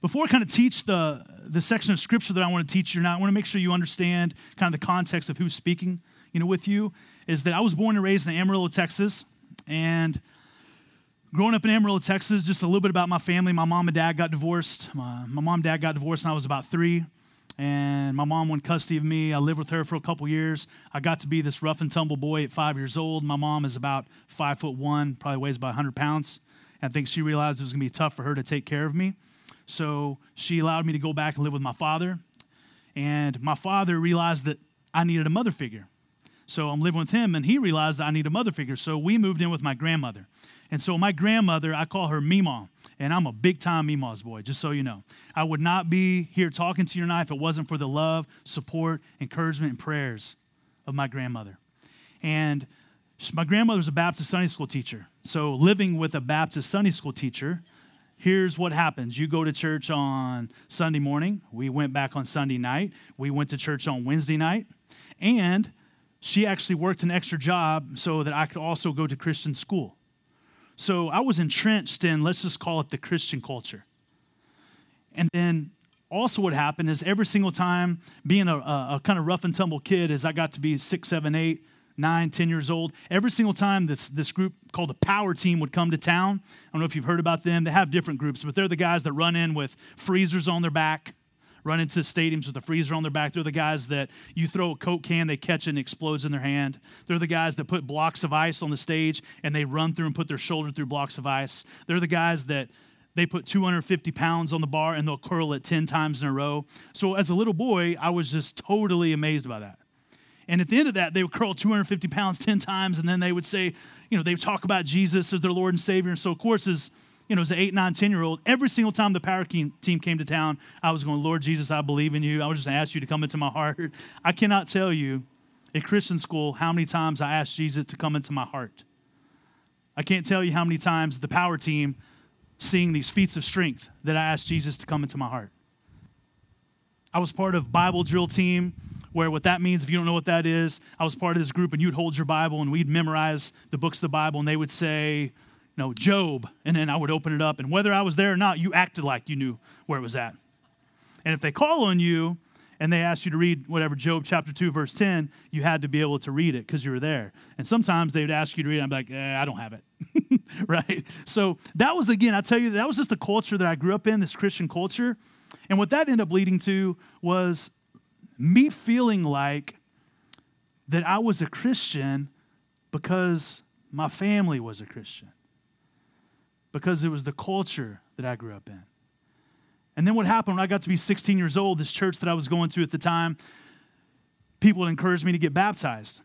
before I kind of teach the, the section of scripture that I want to teach you now, I want to make sure you understand kind of the context of who's speaking, you know, with you, is that I was born and raised in Amarillo, Texas, and growing up in Amarillo, Texas, just a little bit about my family. My mom and dad got divorced. My, my mom and dad got divorced when I was about three, and my mom won custody of me. I lived with her for a couple years. I got to be this rough and tumble boy at five years old. My mom is about five foot one, probably weighs about 100 pounds. I think she realized it was going to be tough for her to take care of me. So she allowed me to go back and live with my father. And my father realized that I needed a mother figure. So I'm living with him, and he realized that I need a mother figure. So we moved in with my grandmother. And so my grandmother, I call her Meemaw, and I'm a big time Meemaw's boy, just so you know. I would not be here talking to you tonight if it wasn't for the love, support, encouragement, and prayers of my grandmother. And my grandmother was a Baptist Sunday school teacher. So living with a Baptist Sunday school teacher, here's what happens you go to church on Sunday morning. We went back on Sunday night. We went to church on Wednesday night. And she actually worked an extra job so that I could also go to Christian school. So I was entrenched in, let's just call it the Christian culture. And then also, what happened is every single time, being a, a, a kind of rough and tumble kid, as I got to be six, seven, eight, nine, ten years old, every single time this, this group called the Power Team would come to town, I don't know if you've heard about them, they have different groups, but they're the guys that run in with freezers on their back, run into stadiums with a freezer on their back. They're the guys that you throw a Coke can, they catch it and explodes in their hand. They're the guys that put blocks of ice on the stage and they run through and put their shoulder through blocks of ice. They're the guys that they put 250 pounds on the bar and they'll curl it 10 times in a row. So as a little boy, I was just totally amazed by that. And at the end of that, they would curl 250 pounds 10 times, and then they would say, you know, they would talk about Jesus as their Lord and Savior. And so, of course, as you know, as an eight, nine, 10 year old, every single time the power team came to town, I was going, Lord Jesus, I believe in you. I was just ask you to come into my heart. I cannot tell you at Christian school how many times I asked Jesus to come into my heart. I can't tell you how many times the power team seeing these feats of strength that I asked Jesus to come into my heart. I was part of Bible drill team where what that means, if you don't know what that is, I was part of this group and you'd hold your Bible and we'd memorize the books of the Bible and they would say, you know, Job, and then I would open it up. And whether I was there or not, you acted like you knew where it was at. And if they call on you and they ask you to read whatever, Job chapter 2, verse 10, you had to be able to read it because you were there. And sometimes they would ask you to read it, be like, eh, I don't have it. right? So that was, again, I tell you, that was just the culture that I grew up in, this Christian culture. And what that ended up leading to was me feeling like that I was a Christian because my family was a Christian, because it was the culture that I grew up in. And then what happened when I got to be 16 years old, this church that I was going to at the time, people encouraged me to get baptized.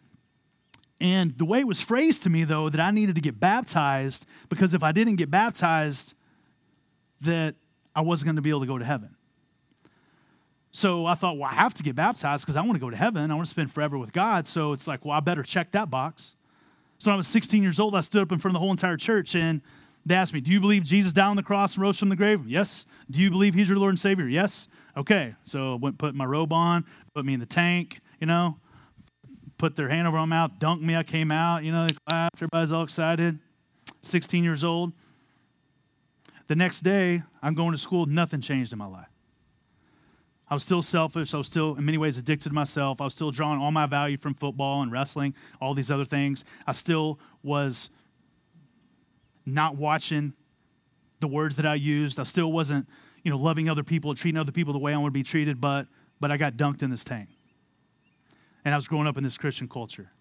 And the way it was phrased to me, though, that I needed to get baptized because if I didn't get baptized, that I wasn't going to be able to go to heaven. So I thought, well, I have to get baptized because I want to go to heaven. I want to spend forever with God. So it's like, well, I better check that box. So when I was 16 years old, I stood up in front of the whole entire church and they asked me, Do you believe Jesus died on the cross and rose from the grave? Yes. Do you believe he's your Lord and Savior? Yes. Okay. So I went put my robe on, put me in the tank, you know, put their hand over my mouth, dunked me. I came out, you know, they clapped. Everybody's all excited. 16 years old. The next day, I'm going to school. Nothing changed in my life. I was still selfish. I was still, in many ways, addicted to myself. I was still drawing all my value from football and wrestling, all these other things. I still was not watching the words that I used. I still wasn't, you know, loving other people, treating other people the way I want to be treated, but but I got dunked in this tank. And I was growing up in this Christian culture.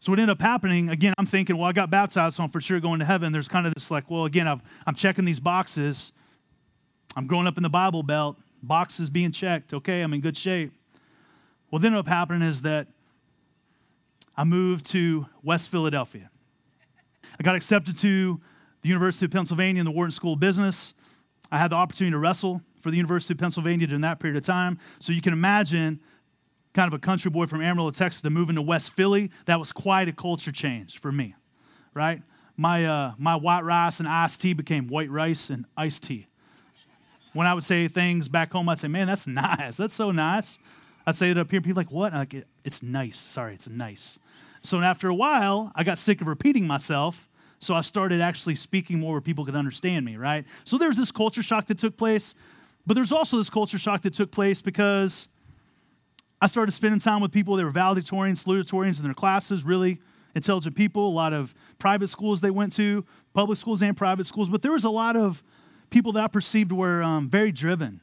So what ended up happening, again, I'm thinking, well, I got baptized, so I'm for sure going to heaven. There's kind of this like, well, again, i am checking these boxes. I'm growing up in the Bible Belt boxes being checked. Okay, I'm in good shape. Well, then what up happening is that I moved to West Philadelphia. I got accepted to the University of Pennsylvania in the Wharton School of Business. I had the opportunity to wrestle for the University of Pennsylvania during that period of time. So you can imagine kind of a country boy from Amarillo, Texas to moving to West Philly. That was quite a culture change for me, right? My, uh, my white rice and iced tea became white rice and iced tea. When I would say things back home, I'd say, man, that's nice. That's so nice. I'd say it up here, people like, what? Like, it's nice. Sorry, it's nice. So after a while, I got sick of repeating myself. So I started actually speaking more where people could understand me, right? So there's this culture shock that took place, but there's also this culture shock that took place because I started spending time with people that were valedictorians, salutatorians in their classes, really intelligent people, a lot of private schools they went to, public schools and private schools, but there was a lot of people that I perceived were um, very driven,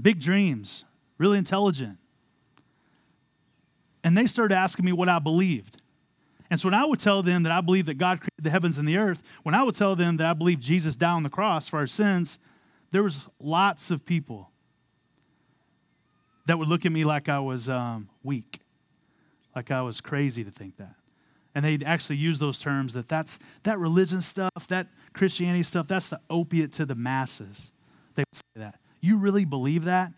big dreams, really intelligent. And they started asking me what I believed. And so when I would tell them that I believe that God created the heavens and the earth, when I would tell them that I believe Jesus died on the cross for our sins, there was lots of people that would look at me like I was um, weak, like I was crazy to think that. And they'd actually use those terms that that's that religion stuff, that Christianity stuff, that's the opiate to the masses. They would say that. You really believe that?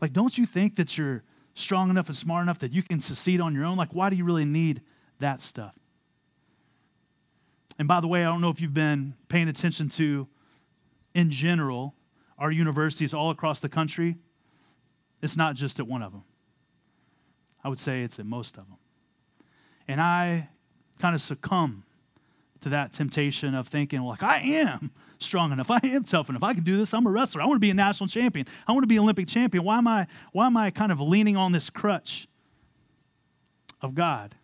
Like, don't you think that you're strong enough and smart enough that you can succeed on your own? Like, why do you really need that stuff? And by the way, I don't know if you've been paying attention to, in general, our universities all across the country. It's not just at one of them. I would say it's at most of them. And I kind of succumb to that temptation of thinking, like, I am strong enough. I am tough enough. I can do this. I'm a wrestler. I want to be a national champion. I want to be an Olympic champion. Why am I, why am I kind of leaning on this crutch of God?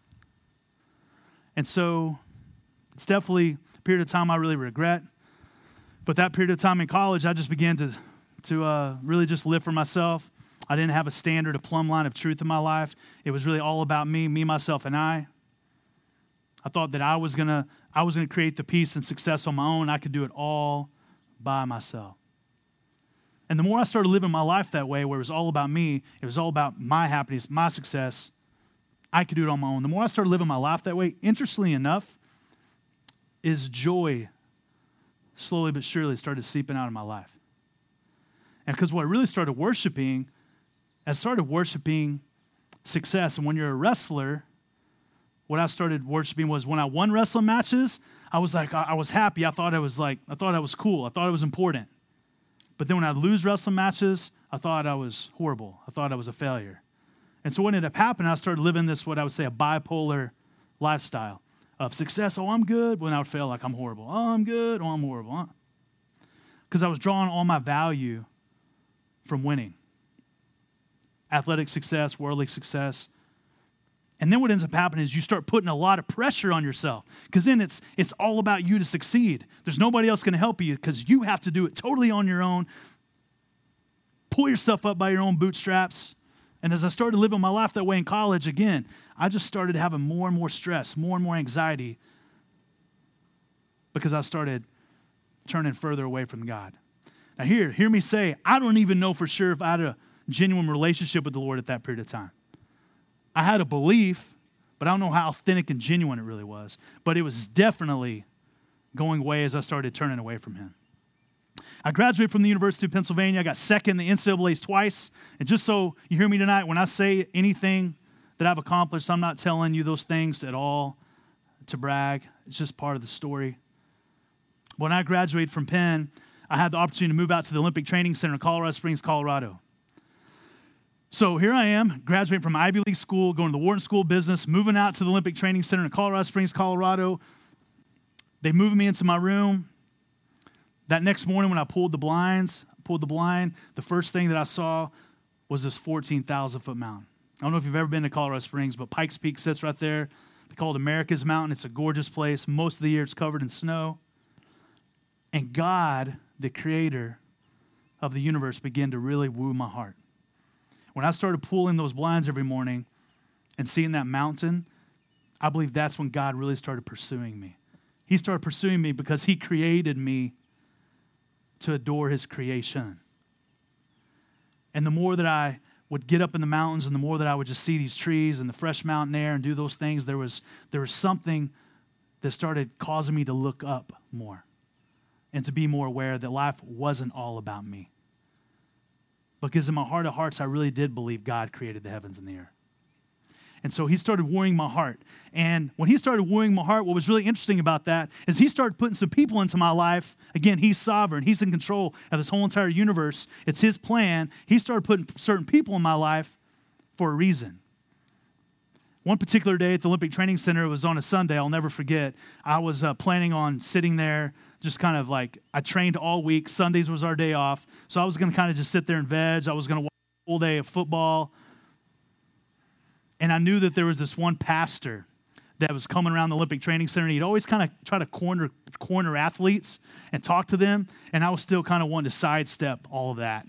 And so it's definitely a period of time I really regret. But that period of time in college, I just began to, to uh, really just live for myself. I didn't have a standard, a plumb line of truth in my life. It was really all about me, me, myself, and I. I thought that I was gonna, I was gonna create the peace and success on my own. I could do it all by myself. And the more I started living my life that way, where it was all about me, it was all about my happiness, my success, I could do it on my own. The more I started living my life that way, interestingly enough, is joy slowly but surely started seeping out of my life. And because what I really started worshiping, I started worshiping success. And when you're a wrestler, what I started worshiping was when I won wrestling matches, I was like, I was happy. I thought I was like, I thought I was cool. I thought it was important. But then when I'd lose wrestling matches, I thought I was horrible. I thought I was a failure. And so what ended up happening, I started living this, what I would say, a bipolar lifestyle of success. Oh, I'm good. When I would fail, like I'm horrible. Oh, I'm good. Oh, I'm horrible. Because I was drawing all my value from winning athletic success, worldly success. And then what ends up happening is you start putting a lot of pressure on yourself because then it's, it's all about you to succeed. There's nobody else going to help you because you have to do it totally on your own. Pull yourself up by your own bootstraps. And as I started living my life that way in college, again, I just started having more and more stress, more and more anxiety because I started turning further away from God. Now, here, hear me say, I don't even know for sure if I had a genuine relationship with the Lord at that period of time. I had a belief, but I don't know how authentic and genuine it really was. But it was definitely going away as I started turning away from Him. I graduated from the University of Pennsylvania. I got second in the NCAA's twice. And just so you hear me tonight, when I say anything that I've accomplished, I'm not telling you those things at all to brag. It's just part of the story. When I graduated from Penn, I had the opportunity to move out to the Olympic Training Center in Colorado Springs, Colorado. So here I am, graduating from Ivy League school, going to the Wharton School of Business, moving out to the Olympic Training Center in Colorado Springs, Colorado. They moved me into my room. That next morning, when I pulled the blinds, pulled the blind, the first thing that I saw was this 14,000 foot mountain. I don't know if you've ever been to Colorado Springs, but Pikes Peak sits right there. They call it America's Mountain. It's a gorgeous place. Most of the year, it's covered in snow. And God, the creator of the universe, began to really woo my heart. When I started pulling those blinds every morning and seeing that mountain, I believe that's when God really started pursuing me. He started pursuing me because He created me to adore His creation. And the more that I would get up in the mountains and the more that I would just see these trees and the fresh mountain air and do those things, there was, there was something that started causing me to look up more and to be more aware that life wasn't all about me. Because in my heart of hearts, I really did believe God created the heavens and the earth. And so he started wooing my heart. And when he started wooing my heart, what was really interesting about that is he started putting some people into my life. Again, he's sovereign, he's in control of this whole entire universe. It's his plan. He started putting certain people in my life for a reason. One particular day at the Olympic Training Center, it was on a Sunday, I'll never forget. I was uh, planning on sitting there, just kind of like, I trained all week. Sundays was our day off. So I was going to kind of just sit there and veg. I was going to watch a full day of football. And I knew that there was this one pastor that was coming around the Olympic Training Center. And he'd always kind of try to corner, corner athletes and talk to them. And I was still kind of wanting to sidestep all of that.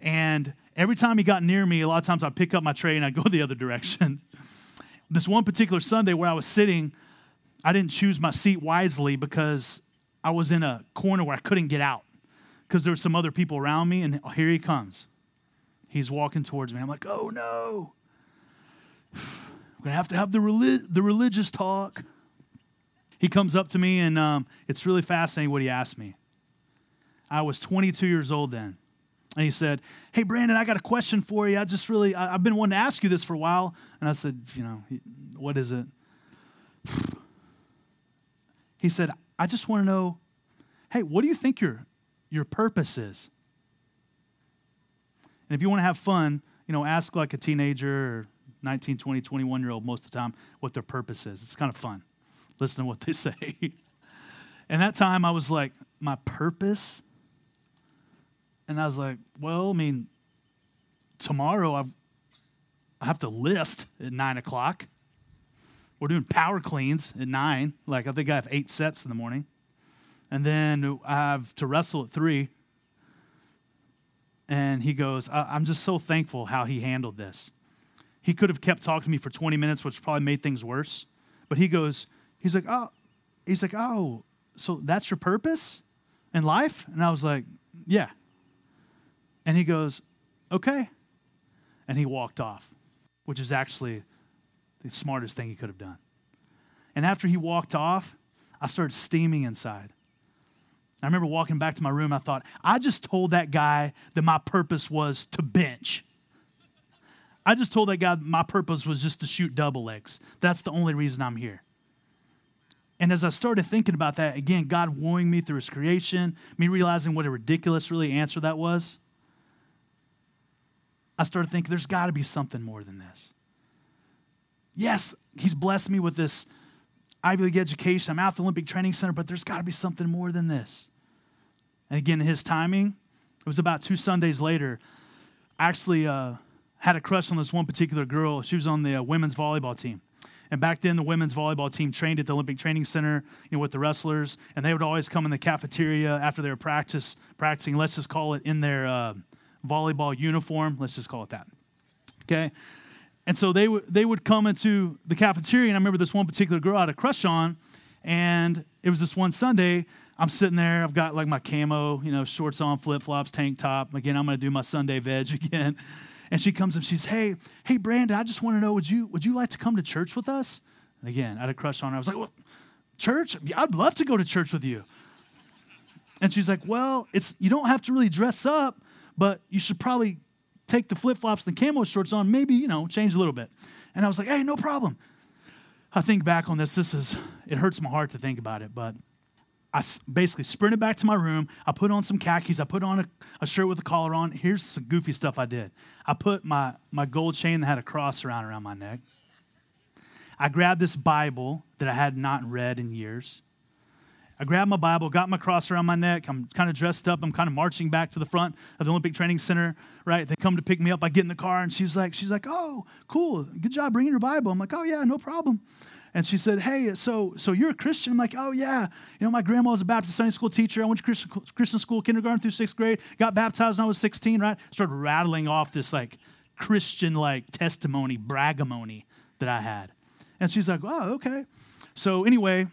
And every time he got near me, a lot of times I'd pick up my tray and I'd go the other direction. This one particular Sunday where I was sitting, I didn't choose my seat wisely because I was in a corner where I couldn't get out because there were some other people around me, and here he comes. He's walking towards me. I'm like, oh no. We're going to have to have the, relig- the religious talk. He comes up to me, and um, it's really fascinating what he asked me. I was 22 years old then. And he said, Hey, Brandon, I got a question for you. I just really, I, have been wanting to ask you this for a while. And I said, You know, what is it? He said, I just want to know, hey, what do you think your, your purpose is? And if you want to have fun, you know, ask like a teenager or 19, 20, 21 year old most of the time what their purpose is. It's kind of fun. Listen to what they say. and that time I was like, my purpose? And I was like, well, I mean, tomorrow I've, I have to lift at nine o'clock. We're doing power cleans at nine. Like, I think I have eight sets in the morning. And then I have to wrestle at three. And he goes, I'm just so thankful how he handled this. He could have kept talking to me for 20 minutes, which probably made things worse. But he goes, he's like, oh, he's like, oh, so that's your purpose in life? And I was like, yeah. And he goes, Okay. And he walked off, which is actually the smartest thing he could have done. And after he walked off, I started steaming inside. I remember walking back to my room. I thought, I just told that guy that my purpose was to bench. I just told that guy my purpose was just to shoot double legs. That's the only reason I'm here. And as I started thinking about that, again, God wooing me through his creation, me realizing what a ridiculous, really, answer that was, I started thinking there's got to be something more than this. Yes, he's blessed me with this Ivy League education. I'm at the Olympic Training Center, but there's got to be something more than this. And again, his timing, it was about two Sundays later. I actually uh, had a crush on this one particular girl. She was on the uh, women's volleyball team. And back then, the women's volleyball team trained at the Olympic Training Center, you know, with the wrestlers, and they would always come in the cafeteria after their practice practicing. Let's just call it in their uh, volleyball uniform. Let's just call it that. Okay? And so they, w- they would come into the cafeteria, and I remember this one particular girl I had a crush on, and it was this one Sunday. I'm sitting there, I've got like my camo, you know, shorts on, flip flops, tank top. Again, I'm gonna do my Sunday veg again. And she comes up, she's, hey, hey, Brandon, I just wanna know, would you, would you like to come to church with us? And again, I had a crush on her. I was like, well, church? I'd love to go to church with you. And she's like, well, it's you don't have to really dress up but you should probably take the flip flops and the camo shorts on, maybe, you know, change a little bit. And I was like, hey, no problem. I think back on this, this is, it hurts my heart to think about it, but I basically sprinted back to my room. I put on some khakis. I put on a, a, shirt with a collar on. Here's some goofy stuff I did. I put my, my gold chain that had a cross around around my neck. I grabbed this Bible that I had not read in years. I grabbed my Bible, got my cross around my neck. I'm kind of dressed up. I'm kind of marching back to the front of the Olympic Training Center, right? They come to pick me up. I get in the car and she's like, she's like, oh, cool. Good job bringing your Bible. I'm like, oh, yeah, no problem. And she said, hey, so, so you're a Christian? I'm like, oh, yeah. You know, my grandma was a Baptist Sunday school teacher. I went to Christian, Christian school, kindergarten through sixth grade, got baptized when I was 16, right? Started rattling off this like Christian like testimony, bragamony that I had. And she's like, oh, okay. So anyway,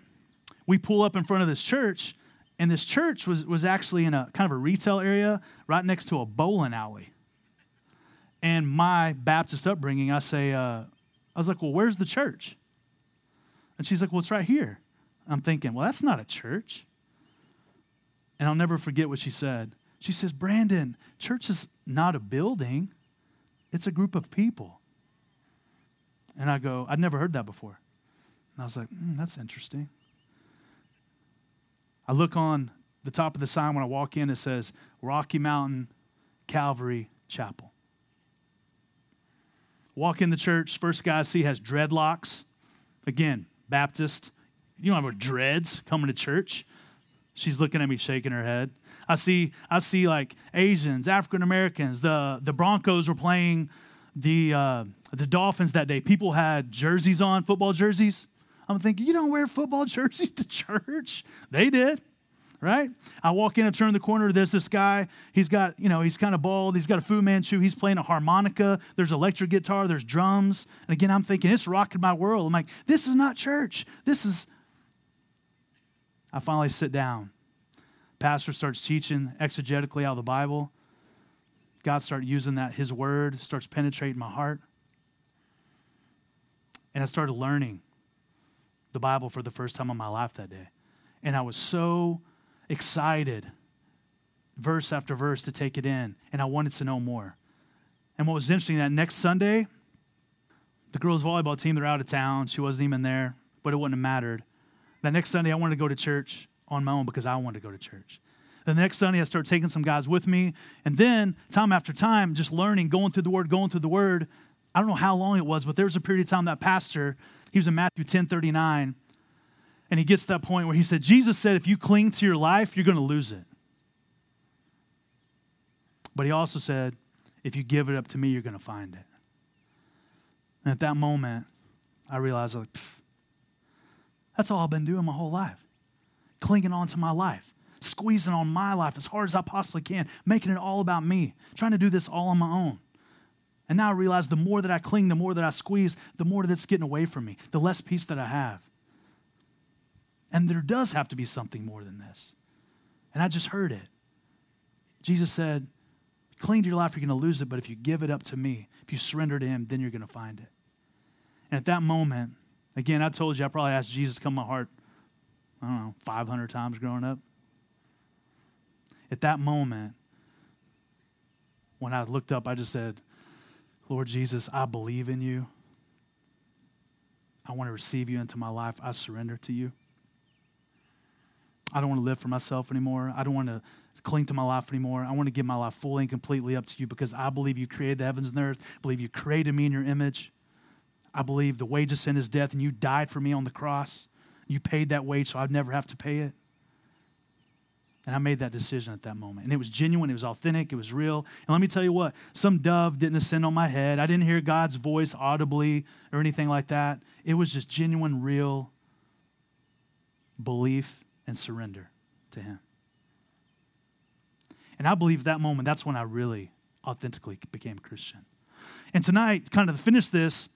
we pull up in front of this church, and this church was, was actually in a kind of a retail area right next to a bowling alley. And my Baptist upbringing, I say, uh, I was like, well, where's the church? And she's like, well, it's right here. I'm thinking, well, that's not a church. And I'll never forget what she said. She says, Brandon, church is not a building, it's a group of people. And I go, I'd never heard that before. And I was like, mm, that's interesting. I look on the top of the sign when I walk in, it says Rocky Mountain Calvary Chapel. Walk in the church, first guy I see has dreadlocks. Again, Baptist. You don't have dreads coming to church. She's looking at me, shaking her head. I see, I see like Asians, African Americans. The the Broncos were playing the uh, the Dolphins that day. People had jerseys on, football jerseys. I'm thinking, you don't wear football jerseys to church. They did right? I walk in, I turn the corner, there's this guy. He's got, you know, he's kind of bald. He's got a Fu Manchu. He's playing a harmonica. There's electric guitar. There's drums. And again, I'm thinking, it's rocking my world. I'm like, this is not church. This is. I finally sit down. Pastor starts teaching exegetically out of the Bible. God started using that, his word starts penetrating my heart. And I started learning the Bible for the first time in my life that day. And I was so excited, verse after verse, to take it in, and I wanted to know more. And what was interesting that next Sunday, the girls' volleyball team, they're out of town. She wasn't even there, but it wouldn't have mattered. That next Sunday, I wanted to go to church on my own because I wanted to go to church. The next Sunday, I started taking some guys with me. And then, time after time, just learning, going through the Word, going through the Word. I don't know how long it was, but there was a period of time that pastor, he was in Matthew 10 39, and he gets to that point where he said, Jesus said, if you cling to your life, you're going to lose it. But he also said, if you give it up to me, you're going to find it. And at that moment, I realized, like, that's all I've been doing my whole life. Clinging on to my life, squeezing on my life as hard as I possibly can, making it all about me, trying to do this all on my own. And now I realize the more that I cling, the more that I squeeze, the more that's getting away from me, the less peace that I have. And there does have to be something more than this. And I just heard it. Jesus said, Cling to your life, you're going to lose it, but if you give it up to me, if you surrender to Him, then you're going to find it. And at that moment, again, I told you I probably asked Jesus to come my heart, I don't know, 500 times growing up. At that moment, when I looked up, I just said, Lord Jesus, I believe in you. I want to receive you into my life. I surrender to you. I don't want to live for myself anymore. I don't want to cling to my life anymore. I want to give my life fully and completely up to you because I believe you created the heavens and the earth. I believe you created me in your image. I believe the wage of sin is death and you died for me on the cross. You paid that wage so I'd never have to pay it. And I made that decision at that moment. And it was genuine, it was authentic, it was real. And let me tell you what, some dove didn't ascend on my head. I didn't hear God's voice audibly or anything like that. It was just genuine, real belief and surrender to Him. And I believe that moment, that's when I really authentically became a Christian. And tonight, kind of to finish this,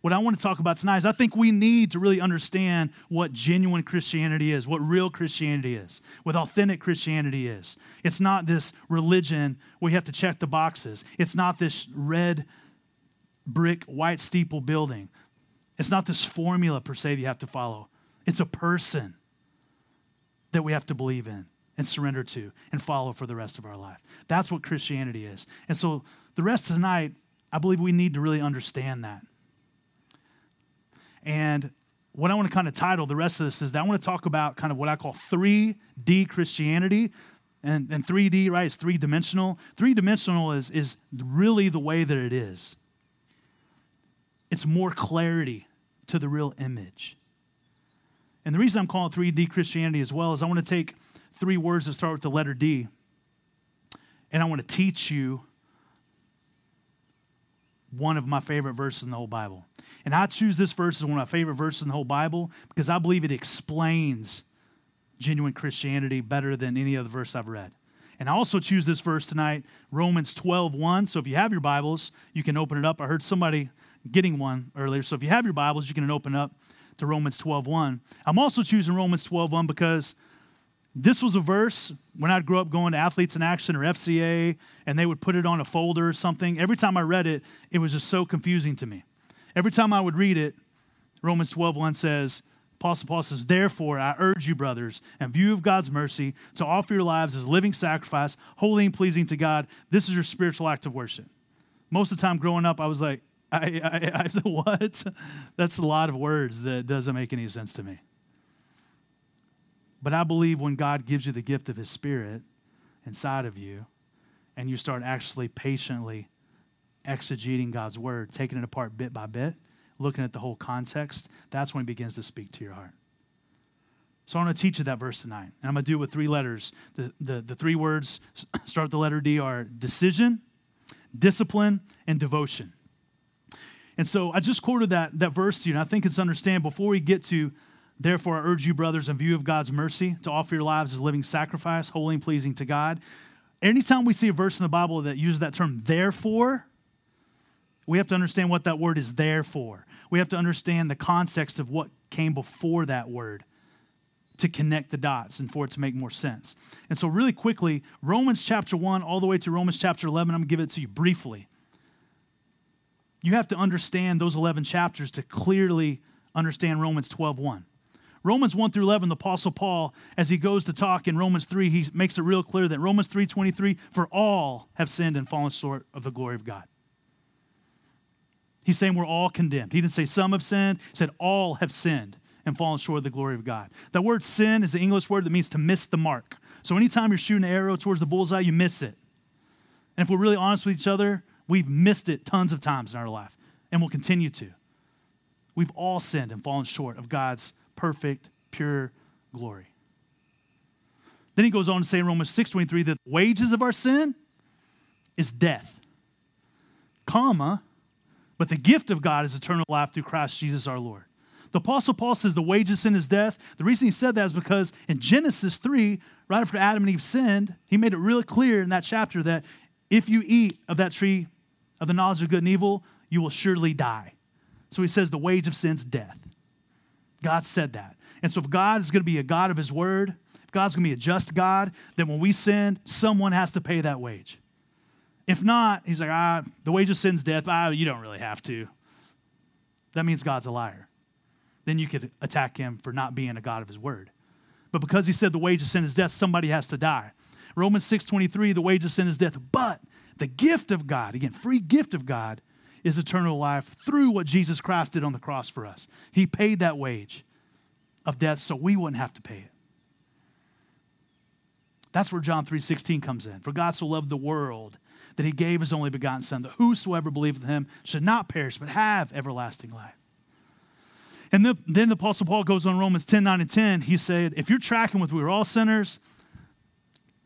what I want to talk about tonight is I think we need to really understand what genuine Christianity is, what real Christianity is, what authentic Christianity is. It's not this religion where you have to check the boxes, it's not this red brick, white steeple building. It's not this formula per se that you have to follow. It's a person that we have to believe in and surrender to and follow for the rest of our life. That's what Christianity is. And so the rest of tonight, I believe we need to really understand that. And what I want to kind of title the rest of this is that I want to talk about kind of what I call 3D Christianity. And, and 3D, right, is three dimensional. Three dimensional is, is really the way that it is. It's more clarity to the real image. And the reason I'm calling 3D Christianity as well is I want to take three words that start with the letter D, and I want to teach you one of my favorite verses in the whole Bible. And I choose this verse as one of my favorite verses in the whole Bible because I believe it explains genuine Christianity better than any other verse I've read. And I also choose this verse tonight, Romans 12, 1. So if you have your Bibles, you can open it up. I heard somebody getting one earlier. So if you have your Bibles, you can open up to Romans 12:1. I'm also choosing Romans 12:1 because this was a verse when I'd grow up going to Athletes in Action or FCA, and they would put it on a folder or something. Every time I read it, it was just so confusing to me. Every time I would read it, Romans 12:1 says, Apostle Paul says, Therefore, I urge you, brothers, in view of God's mercy, to offer your lives as living sacrifice, holy and pleasing to God. This is your spiritual act of worship. Most of the time growing up, I was like, I, I, I said, What? That's a lot of words that doesn't make any sense to me. But I believe when God gives you the gift of His Spirit inside of you, and you start actually patiently exegeting God's word, taking it apart bit by bit, looking at the whole context, that's when he begins to speak to your heart. So I want to teach you that verse tonight. And I'm going to do it with three letters. The, the, the three words start with the letter D are decision, discipline, and devotion. And so I just quoted that, that verse to you, and I think it's understand before we get to, therefore, I urge you, brothers, in view of God's mercy, to offer your lives as a living sacrifice, holy and pleasing to God. Anytime we see a verse in the Bible that uses that term, therefore, we have to understand what that word is there for. We have to understand the context of what came before that word to connect the dots and for it to make more sense. And so, really quickly, Romans chapter 1 all the way to Romans chapter 11, I'm going to give it to you briefly. You have to understand those 11 chapters to clearly understand Romans 12 1. Romans 1 through 11, the Apostle Paul, as he goes to talk in Romans 3, he makes it real clear that Romans 3 23, for all have sinned and fallen short of the glory of God. He's saying we're all condemned. He didn't say some have sinned, he said all have sinned and fallen short of the glory of God. That word sin is the English word that means to miss the mark. So anytime you're shooting an arrow towards the bullseye, you miss it. And if we're really honest with each other, we've missed it tons of times in our life and will continue to. We've all sinned and fallen short of God's perfect, pure glory. Then he goes on to say in Romans 6:23 that the wages of our sin is death. Comma, but the gift of God is eternal life through Christ Jesus our Lord. The Apostle Paul says the wages of sin is death. The reason he said that is because in Genesis 3, right after Adam and Eve sinned, he made it really clear in that chapter that if you eat of that tree of the knowledge of good and evil, you will surely die. So he says the wage of sin is death. God said that. And so if God is going to be a God of his word, if God's going to be a just God, then when we sin, someone has to pay that wage. If not, he's like, ah, the wage of sin is death. Ah, you don't really have to. That means God's a liar then you could attack him for not being a God of his word. But because he said the wage of sin is death, somebody has to die. Romans 6:23, the wage of sin is death, but the gift of God, again, free gift of God, is eternal life through what Jesus Christ did on the cross for us. He paid that wage of death so we wouldn't have to pay it. That's where John 3:16 comes in. For God so loved the world that he gave his only begotten son that whosoever believeth in him should not perish but have everlasting life. And then, then the Apostle Paul goes on Romans 10 9 and 10. He said, If you're tracking with we were all sinners,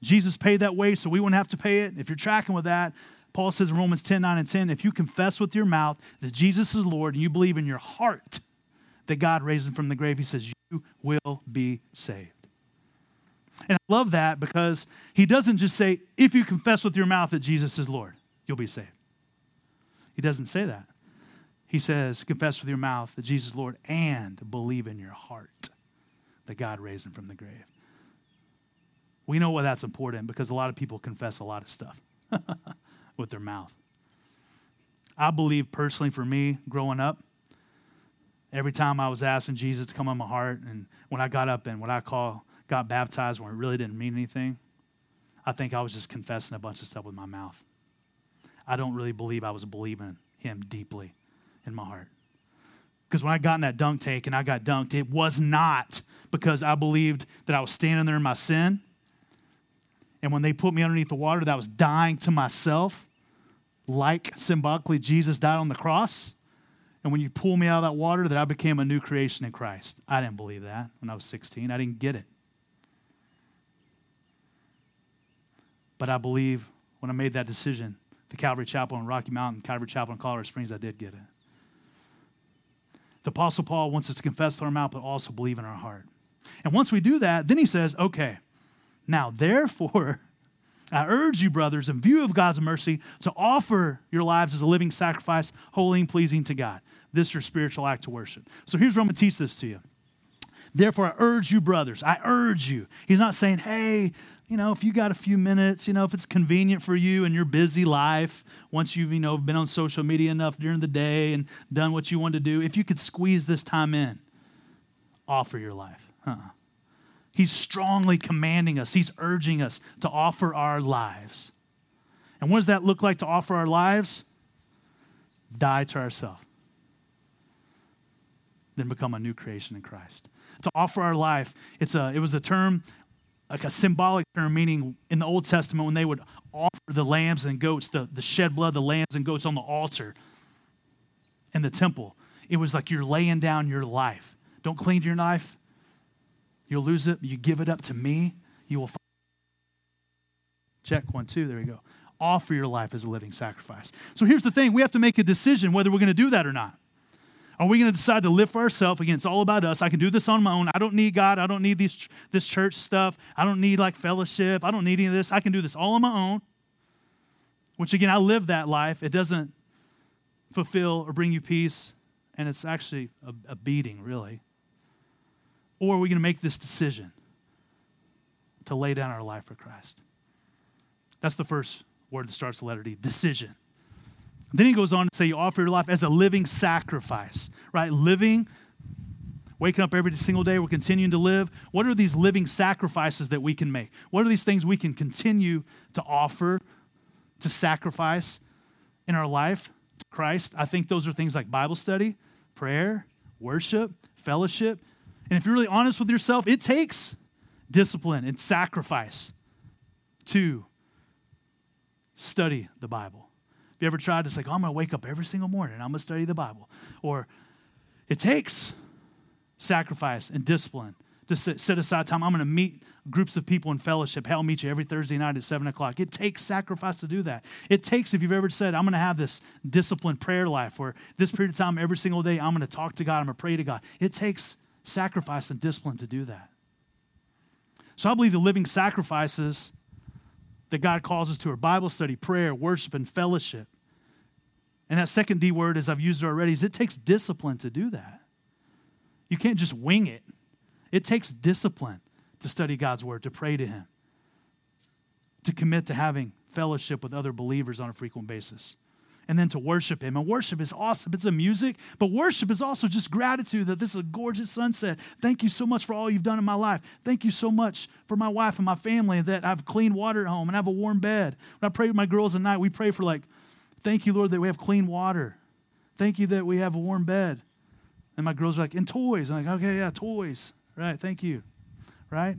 Jesus paid that way so we wouldn't have to pay it. If you're tracking with that, Paul says in Romans 10 9 and 10, if you confess with your mouth that Jesus is Lord and you believe in your heart that God raised him from the grave, he says, You will be saved. And I love that because he doesn't just say, If you confess with your mouth that Jesus is Lord, you'll be saved. He doesn't say that. He says, confess with your mouth that Jesus is Lord and believe in your heart that God raised him from the grave. We know why that's important because a lot of people confess a lot of stuff with their mouth. I believe personally for me, growing up, every time I was asking Jesus to come in my heart, and when I got up and what I call got baptized when it really didn't mean anything, I think I was just confessing a bunch of stuff with my mouth. I don't really believe I was believing him deeply in my heart. Because when I got in that dunk tank and I got dunked, it was not because I believed that I was standing there in my sin. And when they put me underneath the water, that was dying to myself, like symbolically Jesus died on the cross. And when you pull me out of that water, that I became a new creation in Christ. I didn't believe that when I was 16. I didn't get it. But I believe when I made that decision, the Calvary Chapel in Rocky Mountain, Calvary Chapel in Colorado Springs, I did get it. The Apostle Paul wants us to confess with our mouth, but also believe in our heart. And once we do that, then he says, okay, now therefore, I urge you, brothers, in view of God's mercy, to offer your lives as a living sacrifice, holy and pleasing to God. This is your spiritual act to worship. So here's where I'm going to teach this to you. Therefore, I urge you, brothers, I urge you. He's not saying, hey, you know, if you got a few minutes, you know, if it's convenient for you in your busy life, once you've, you know, been on social media enough during the day and done what you want to do, if you could squeeze this time in, offer your life. Uh-uh. He's strongly commanding us, he's urging us to offer our lives. And what does that look like to offer our lives? Die to ourselves, then become a new creation in Christ. To offer our life, it's a, it was a term like a symbolic term, meaning in the Old Testament, when they would offer the lambs and goats, the, the shed blood, the lambs and goats on the altar in the temple. It was like you're laying down your life. Don't clean your knife. You'll lose it. You give it up to me. You will. Find. Check one, two. There you go. Offer your life as a living sacrifice. So here's the thing we have to make a decision whether we're going to do that or not. Are we going to decide to live for ourselves? Again, it's all about us. I can do this on my own. I don't need God. I don't need these, this church stuff. I don't need like fellowship. I don't need any of this. I can do this all on my own. Which again, I live that life. It doesn't fulfill or bring you peace, and it's actually a, a beating, really. Or are we going to make this decision to lay down our life for Christ? That's the first word that starts the letter D decision. Then he goes on to say, You offer your life as a living sacrifice, right? Living, waking up every single day, we're continuing to live. What are these living sacrifices that we can make? What are these things we can continue to offer, to sacrifice in our life to Christ? I think those are things like Bible study, prayer, worship, fellowship. And if you're really honest with yourself, it takes discipline and sacrifice to study the Bible Have you ever tried to say, oh, I'm going to wake up every single morning and I'm going to study the Bible? Or it takes sacrifice and discipline to set, set aside time. I'm going to meet groups of people in fellowship. Hell, meet you every Thursday night at 7 o'clock. It takes sacrifice to do that. It takes, if you've ever said, I'm going to have this disciplined prayer life where this period of time every single day, I'm going to talk to God, I'm going to pray to God. It takes sacrifice and discipline to do that. So I believe the living sacrifices that God calls us to are Bible study, prayer, worship, and fellowship. And that second D word, as I've used it already, is it takes discipline to do that. You can't just wing it. It takes discipline to study God's word, to pray to Him, to commit to having fellowship with other believers on a frequent basis, and then to worship Him. And worship is awesome. It's a music, but worship is also just gratitude that this is a gorgeous sunset. Thank you so much for all you've done in my life. Thank you so much for my wife and my family that I have clean water at home and I have a warm bed. When I pray with my girls at night, we pray for like Thank you, Lord, that we have clean water. Thank you that we have a warm bed. And my girls are like, and toys. I'm like, okay, yeah, toys. Right, thank you. Right?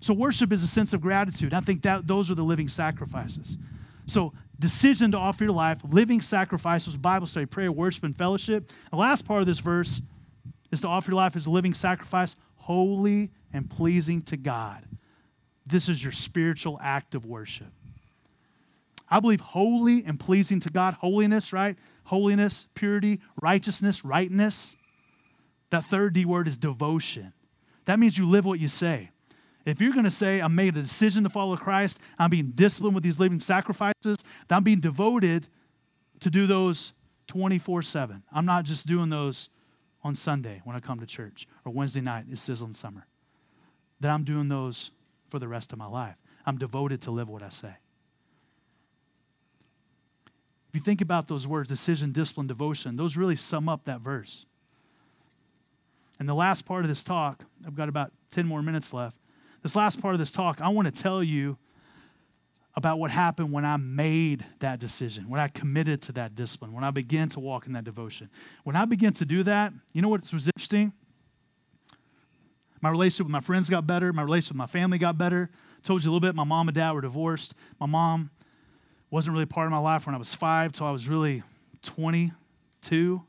So worship is a sense of gratitude. I think that those are the living sacrifices. So decision to offer your life, living sacrifices, Bible study, prayer, worship, and fellowship. The last part of this verse is to offer your life as a living sacrifice, holy and pleasing to God. This is your spiritual act of worship. I believe holy and pleasing to God, holiness, right? Holiness, purity, righteousness, rightness. That third D word is devotion. That means you live what you say. If you're going to say, I made a decision to follow Christ, I'm being disciplined with these living sacrifices, That I'm being devoted to do those 24 7. I'm not just doing those on Sunday when I come to church or Wednesday night, is sizzling summer. That I'm doing those for the rest of my life. I'm devoted to live what I say If you think about those words, decision, discipline, devotion, those really sum up that verse. And the last part of this talk, I've got about 10 more minutes left. This last part of this talk, I want to tell you about what happened when I made that decision, when I committed to that discipline, when I began to walk in that devotion. When I began to do that, you know what was interesting? My relationship with my friends got better. My relationship with my family got better. I told you a little bit, my mom and dad were divorced. My mom wasn't really part of my life when I was five till I was really 22.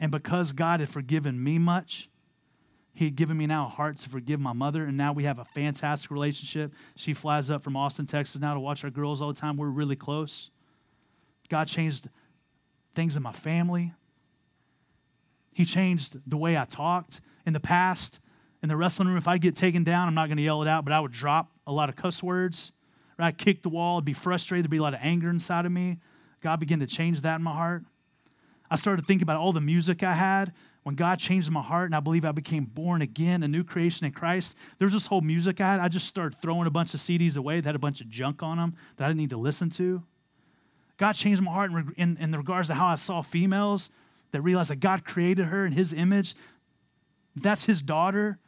And because God had forgiven me much, He had given me now a heart to forgive my mother. And now we have a fantastic relationship. She flies up from Austin, Texas now to watch our girls all the time. We're really close. God changed things in my family. He changed the way I talked. In the past, in the wrestling room, if I get taken down, I'm not going to yell it out, but I would drop a lot of cuss words. Right? I'd kick the wall, I'd be frustrated, there'd be a lot of anger inside of me. God began to change that in my heart. I started thinking about all the music I had when God changed my heart and I believe I became born again, a new creation in Christ. There's this whole music I had. I just started throwing a bunch of CDs away that had a bunch of junk on them that I didn't need to listen to. God changed my heart in, in, in regards to how I saw females that realized that God created her in his image. That's his daughter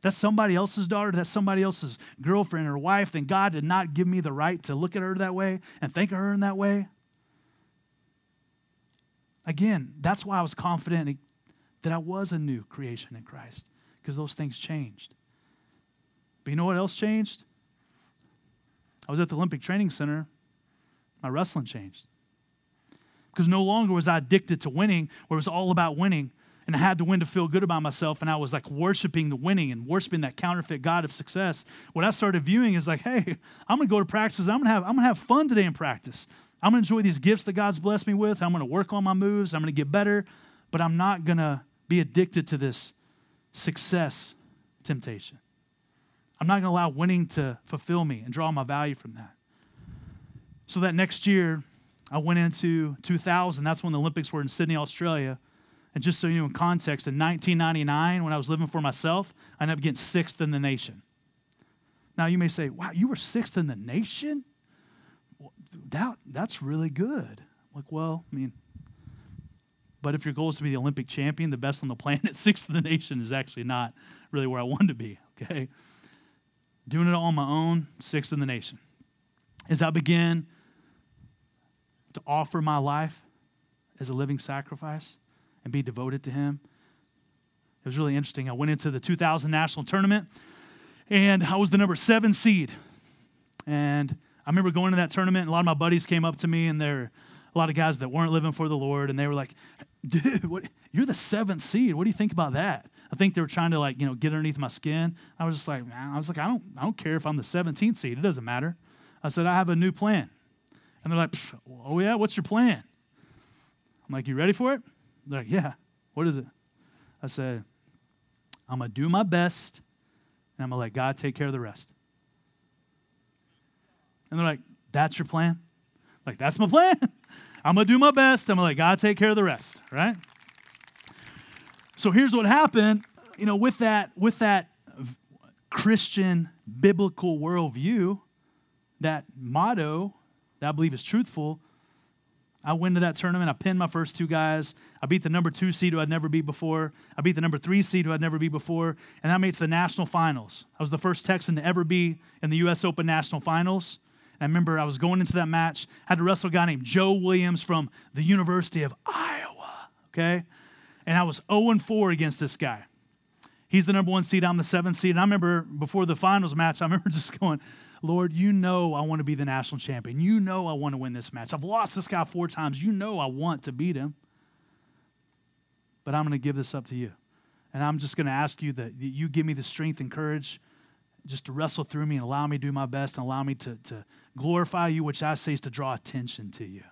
that's somebody else's daughter, that's somebody else's girlfriend or wife, then God did not give me the right to look at her that way and think of her in that way. Again, that's why I was confident that I was a new creation in Christ, because those things changed. But you know what else changed? I was at the Olympic Training Center, my wrestling changed. Because no longer was I addicted to winning, where it was all about winning, and I had to win to feel good about myself, and I was like worshiping the winning and worshiping that counterfeit God of success. What I started viewing is like, hey, I'm gonna go to practice, I'm gonna have, I'm gonna have fun today in practice. I'm gonna enjoy these gifts that God's blessed me with. I'm gonna work on my moves, I'm gonna get better, but I'm not gonna be addicted to this success temptation. I'm not going to allow winning to fulfill me and draw my value from that. So that next year, I went into 2000. That's when the Olympics were in Sydney, Australia. And just so you know, in context, in 1999, when I was living for myself, I ended up getting sixth in the nation. Now, you may say, wow, you were sixth in the nation? That, that's really good. Like, well, I mean, but if your goal is to be the Olympic champion, the best on the planet, sixth in the nation is actually not really where I want to be, okay? doing it all on my own, sixth in the nation. As I begin to offer my life as a living sacrifice and be devoted to Him, it was really interesting. I went into the 2000 national tournament and I was the number seven seed. And I remember going to that tournament, and a lot of my buddies came up to me, and there were a lot of guys that weren't living for the Lord, and they were like, dude, what, you're the seventh seed. What do you think about that? I think they were trying to like, you know, get underneath my skin. I was just like, man, I was like, I don't, I don't care if I'm the 17th seed. It doesn't matter. I said, I have a new plan. And they're like, oh yeah, what's your plan? I'm like, you ready for it? They're like, yeah. What is it? I said, I'm gonna do my best and I'm gonna let God take care of the rest. And they're like, that's your plan? Like, that's my plan. I'm gonna do my best. I'm gonna let God take care of the rest, right? So here's what happened, you know, with that, with that Christian biblical worldview, that motto that I believe is truthful. I went to that tournament. I pinned my first two guys. I beat the number two seed who I'd never beat before. I beat the number three seed who I'd never beat before. And I made it to the national finals. I was the first Texan to ever be in the U.S. Open national finals. I remember I was going into that match, had to wrestle a guy named Joe Williams from the University of Iowa. Okay? and I was 0 4 against this guy. He's the number one seed, I'm the seventh seed. And I remember before the finals match, I remember just going, Lord, you know I want to be the national champion. You know I want to win this match. I've lost this guy four times. You know I want to beat him. But I'm going to give this up to you. And I'm just going to ask you that you give me the strength and courage just to wrestle through me and allow me to do my best and allow me to, to glorify you, which I say is to draw attention to you.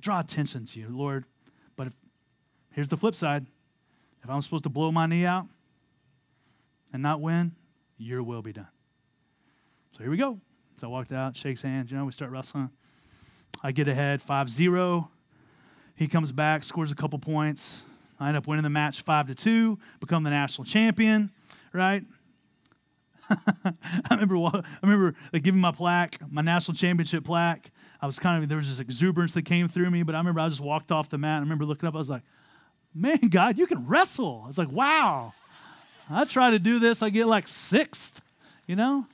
Draw attention to you, Lord. But if, Here's the flip side if I'm supposed to blow my knee out and not win, your will be done. So here we go. So I walked out, shakes hands, you know, we start wrestling. I get ahead 5 0. He comes back, scores a couple points. I end up winning the match 5 to 2, become the national champion, right? I remember I remember like, giving my plaque, my national championship plaque. I was kind of there was this exuberance that came through me, but I remember I just walked off the mat. I remember looking up, I was like, man, God, you can wrestle. It's like, wow. I try to do this, I get like sixth, you know?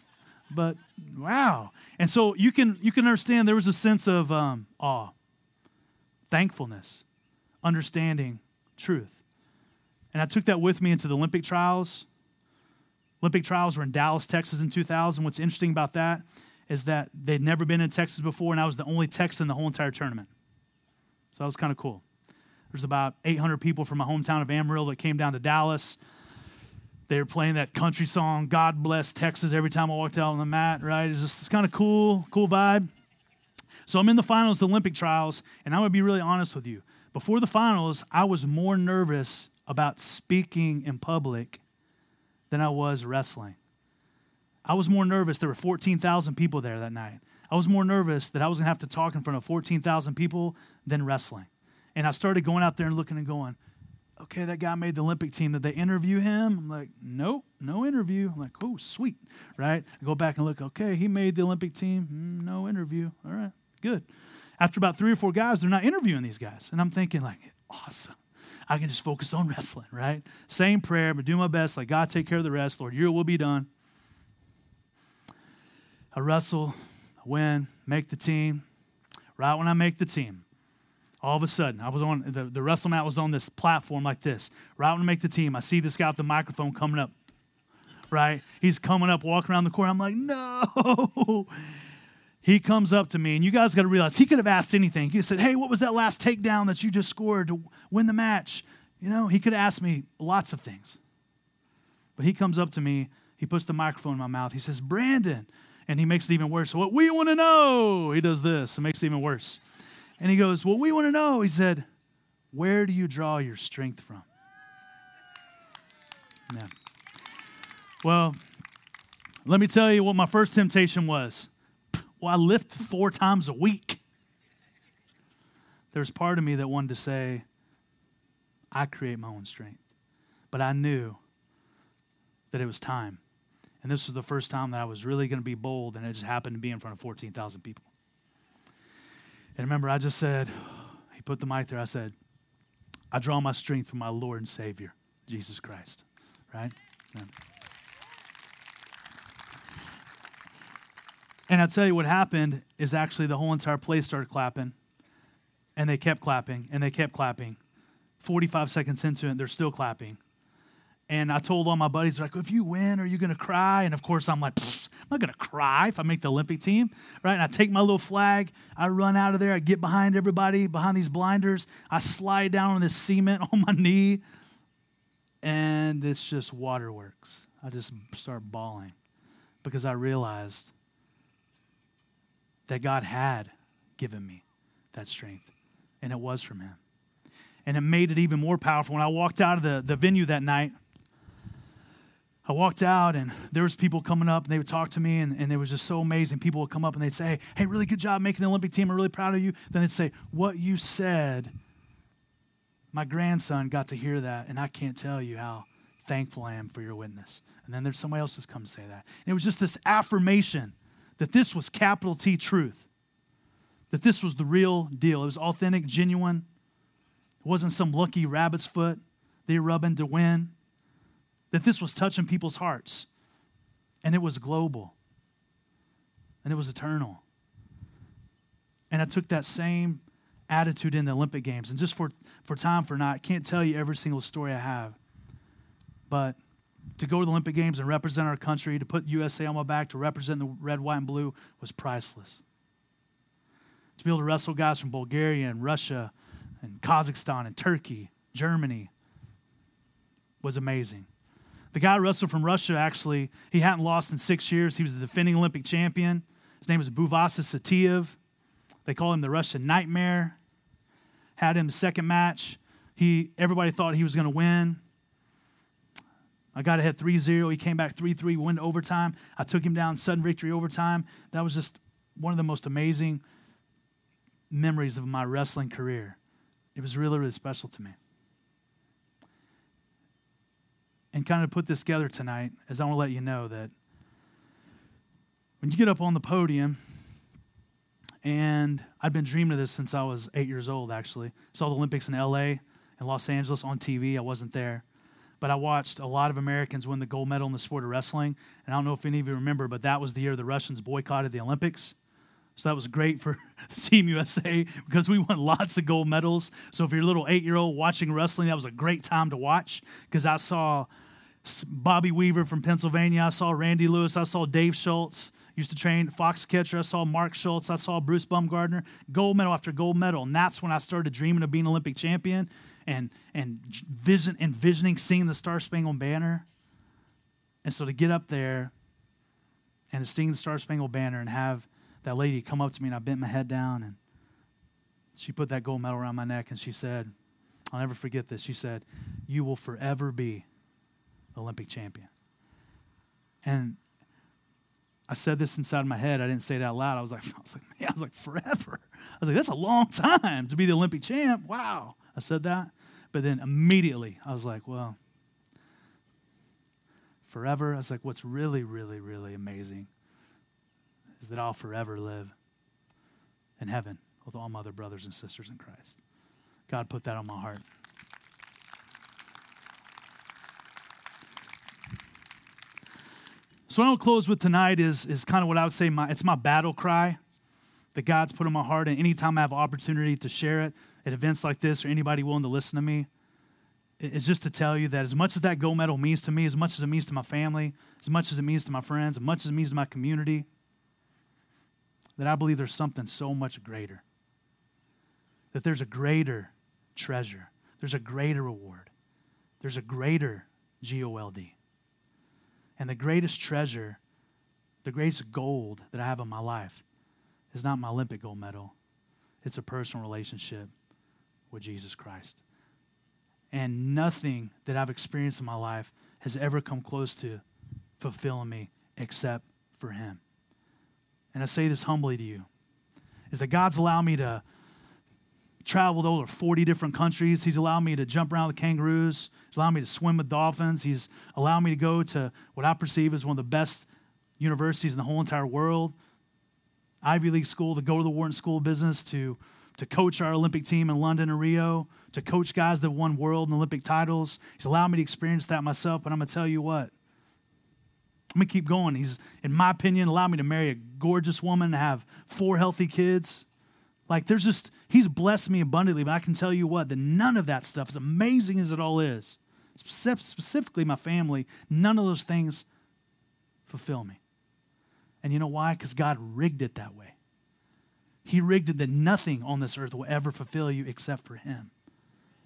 But wow. And so you can you can understand there was a sense of um, awe, thankfulness, understanding truth. And I took that with me into the Olympic trials. Olympic trials were in Dallas, Texas in 2000. What's interesting about that is that they'd never been in Texas before, and I was the only Texan the whole entire tournament. So that was kind of cool. There's about 800 people from my hometown of Amarillo that came down to Dallas. They were playing that country song, God Bless Texas, every time I walked out on the mat, right? It's just kind of cool, cool vibe. So I'm in the finals, the Olympic trials, and I'm gonna be really honest with you. Before the finals, I was more nervous about speaking in public than I was wrestling. I was more nervous. There were 14,000 people there that night. I was more nervous that I was gonna have to talk in front of 14,000 people than wrestling. And I started going out there and looking and going, okay, that guy made the Olympic team. Did they interview him? I'm like, nope, no interview. I'm like, oh, sweet, right? I go back and look, okay, he made the Olympic team. Mm, no interview. All right, good. After about three or four guys, they're not interviewing these guys. And I'm thinking, like, awesome. I can just focus on wrestling, right? Same prayer, but do my best. Like, God, take care of the rest. Lord, your will be done. I wrestle, I win, make the team. Right when I make the team, all of a sudden, I was on the, the wrestle mat was on this platform like this. Right when I make the team, I see this guy with the microphone coming up. Right? He's coming up, walking around the corner. I'm like, no. He comes up to me, and you guys got to realize he could have asked anything. He could have said, Hey, what was that last takedown that you just scored to win the match? You know, he could have asked me lots of things. But he comes up to me, he puts the microphone in my mouth, he says, Brandon. And he makes it even worse. So, what we want to know, he does this, it makes it even worse. And he goes, What we want to know, he said, Where do you draw your strength from? Yeah. Well, let me tell you what my first temptation was. Well, I lift four times a week. There's part of me that wanted to say, I create my own strength. But I knew that it was time. And this was the first time that I was really going to be bold, and it just happened to be in front of 14,000 people. And remember, I just said, he put the mic there. I said, I draw my strength from my Lord and Savior, Jesus Christ. Right? Yeah. And I tell you what happened is actually the whole entire place started clapping. And they kept clapping and they kept clapping. 45 seconds into it, they're still clapping. And I told all my buddies, like, if you win, are you going to cry? And of course, I'm like, I'm not going to cry if I make the Olympic team, right? And I take my little flag, I run out of there, I get behind everybody, behind these blinders, I slide down on this cement on my knee, and it's just waterworks. I just start bawling because I realized that God had given me that strength, and it was from Him. And it made it even more powerful. When I walked out of the, the venue that night, I walked out and there was people coming up and they would talk to me and, and it was just so amazing. People would come up and they'd say, hey, really good job making the Olympic team. I'm really proud of you. Then they'd say, what you said, my grandson got to hear that and I can't tell you how thankful I am for your witness. And then there's somebody else that's come say that. And it was just this affirmation that this was capital T truth, that this was the real deal. It was authentic, genuine. It wasn't some lucky rabbit's foot they rubbing to win. That this was touching people's hearts. And it was global. And it was eternal. And I took that same attitude in the Olympic Games. And just for, for time for not, I can't tell you every single story I have. But to go to the Olympic Games and represent our country, to put USA on my back, to represent the red, white, and blue was priceless. To be able to wrestle guys from Bulgaria and Russia and Kazakhstan and Turkey, Germany was amazing. The guy wrestled from Russia, actually, he hadn't lost in six years. He was the defending Olympic champion. His name was Buvaisa Saitiev. They call him the Russian Nightmare. Had him second match. He, everybody thought he was going to win. I got ahead 3 0. He came back 3 3, went overtime. I took him down, sudden victory overtime. That was just one of the most amazing memories of my wrestling career. It was really, really special to me. And kind of put this together tonight, as I want to let you know that when you get up on the podium, and I've been dreaming of this since I was eight years old, actually. Saw the Olympics in LA and Los Angeles on TV. I wasn't there but I watched a lot of Americans win the gold medal in the sport of wrestling. And I don't know if any of you remember, but that was the year the Russians boycotted the Olympics. So that was great for Team USA because we won lots of gold medals. So if you're a little eight year old watching wrestling, that was a great time to watch because I saw Bobby Weaver from Pennsylvania. I saw Randy Lewis. I saw Dave Schultz. Used to train Foxcatcher. I saw Mark Schultz. I saw Bruce Baumgartner. Gold medal after gold medal. And that's when I started dreaming of being an Olympic champion and and vision envisioning seeing the Star Spangled Banner. And so to get up there and to sing the Star Spangled Banner and have that lady come up to me and I bent my head down and she put that gold medal around my neck and she said, I'll never forget this. She said, You will forever be Olympic champion. And I said this inside my head. I didn't say it out loud. I was like, I was like, man, I was like, forever. I was like, that's a long time to be the Olympic champ. Wow. I said that. But then immediately I was like, well, forever. I was like, what's really, really, really amazing is that I'll forever live in heaven with all my other brothers and sisters in Christ. God put that on my heart. So what I'll close with tonight is, is kind of what I would say my, it's my battle cry that God's put in my heart. And anytime I have opportunity to share it at events like this or anybody willing to listen to me, it's just to tell you that as much as that gold medal means to me, as much as it means to my family, as much as it means to my friends, as much as it means to my community, that I believe there's something so much greater. That there's a greater treasure, there's a greater reward, there's a greater G O L D. And the greatest treasure, the greatest gold that I have in my life is not my Olympic gold medal, it's a personal relationship with Jesus Christ. And nothing that I've experienced in my life has ever come close to fulfilling me except for Him. And I say this humbly to you is that God's allowed me to travel to over 40 different countries. He's allowed me to jump around with kangaroos. He's allowed me to swim with dolphins. He's allowed me to go to what I perceive as one of the best universities in the whole entire world. Ivy League school, to go to the Wharton School of Business, to, to coach our Olympic team in London and Rio, to coach guys that won world and Olympic titles. He's allowed me to experience that myself, but I'm going to tell you what. I'm going to keep going. He's, in my opinion, allowed me to marry a gorgeous woman, have four healthy kids. Like, there's just, he's blessed me abundantly, but I can tell you what, that none of that stuff, as amazing as it all is, specifically my family, none of those things fulfill me. And you know why? Because God rigged it that way. He rigged it that nothing on this earth will ever fulfill you except for Him.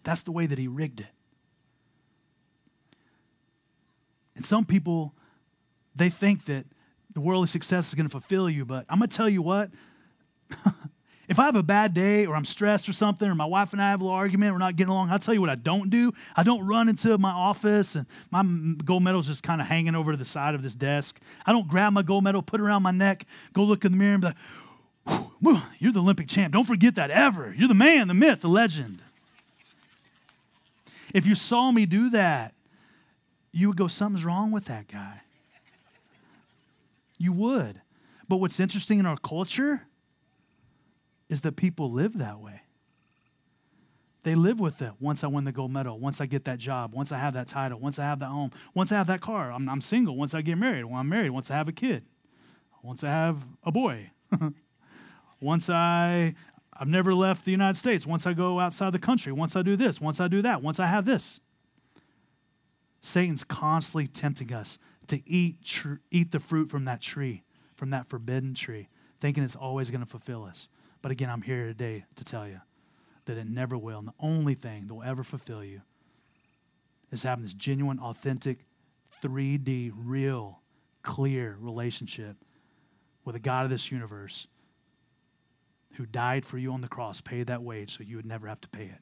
That's the way that He rigged it. And some people, they think that the worldly success is going to fulfill you, but I'm going to tell you what. if I have a bad day or I'm stressed or something, or my wife and I have a little argument, we're not getting along, I'll tell you what I don't do. I don't run into my office and my gold medal's just kind of hanging over to the side of this desk. I don't grab my gold medal, put it around my neck, go look in the mirror and be like, you're the Olympic champ. Don't forget that ever. You're the man, the myth, the legend. If you saw me do that, you would go, something's wrong with that guy. You would. But what's interesting in our culture is that people live that way. They live with it. Once I win the gold medal, once I get that job, once I have that title, once I have that home, once I have that car, I'm, I'm single, once I get married, when I'm married, once I have a kid, once I have a boy, once I, I've never left the United States, once I go outside the country, once I do this, once I do that, once I have this. Satan's constantly tempting us to eat, tr- eat the fruit from that tree, from that forbidden tree, thinking it's always going to fulfill us. But again, I'm here today to tell you that it never will. And the only thing that will ever fulfill you is having this genuine, authentic, 3D, real, clear relationship with the God of this universe who died for you on the cross, paid that wage so you would never have to pay it.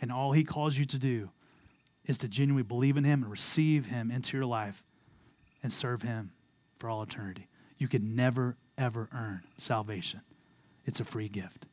And all he calls you to do is to genuinely believe in him and receive him into your life and serve him for all eternity. You can never, ever earn salvation. It's a free gift.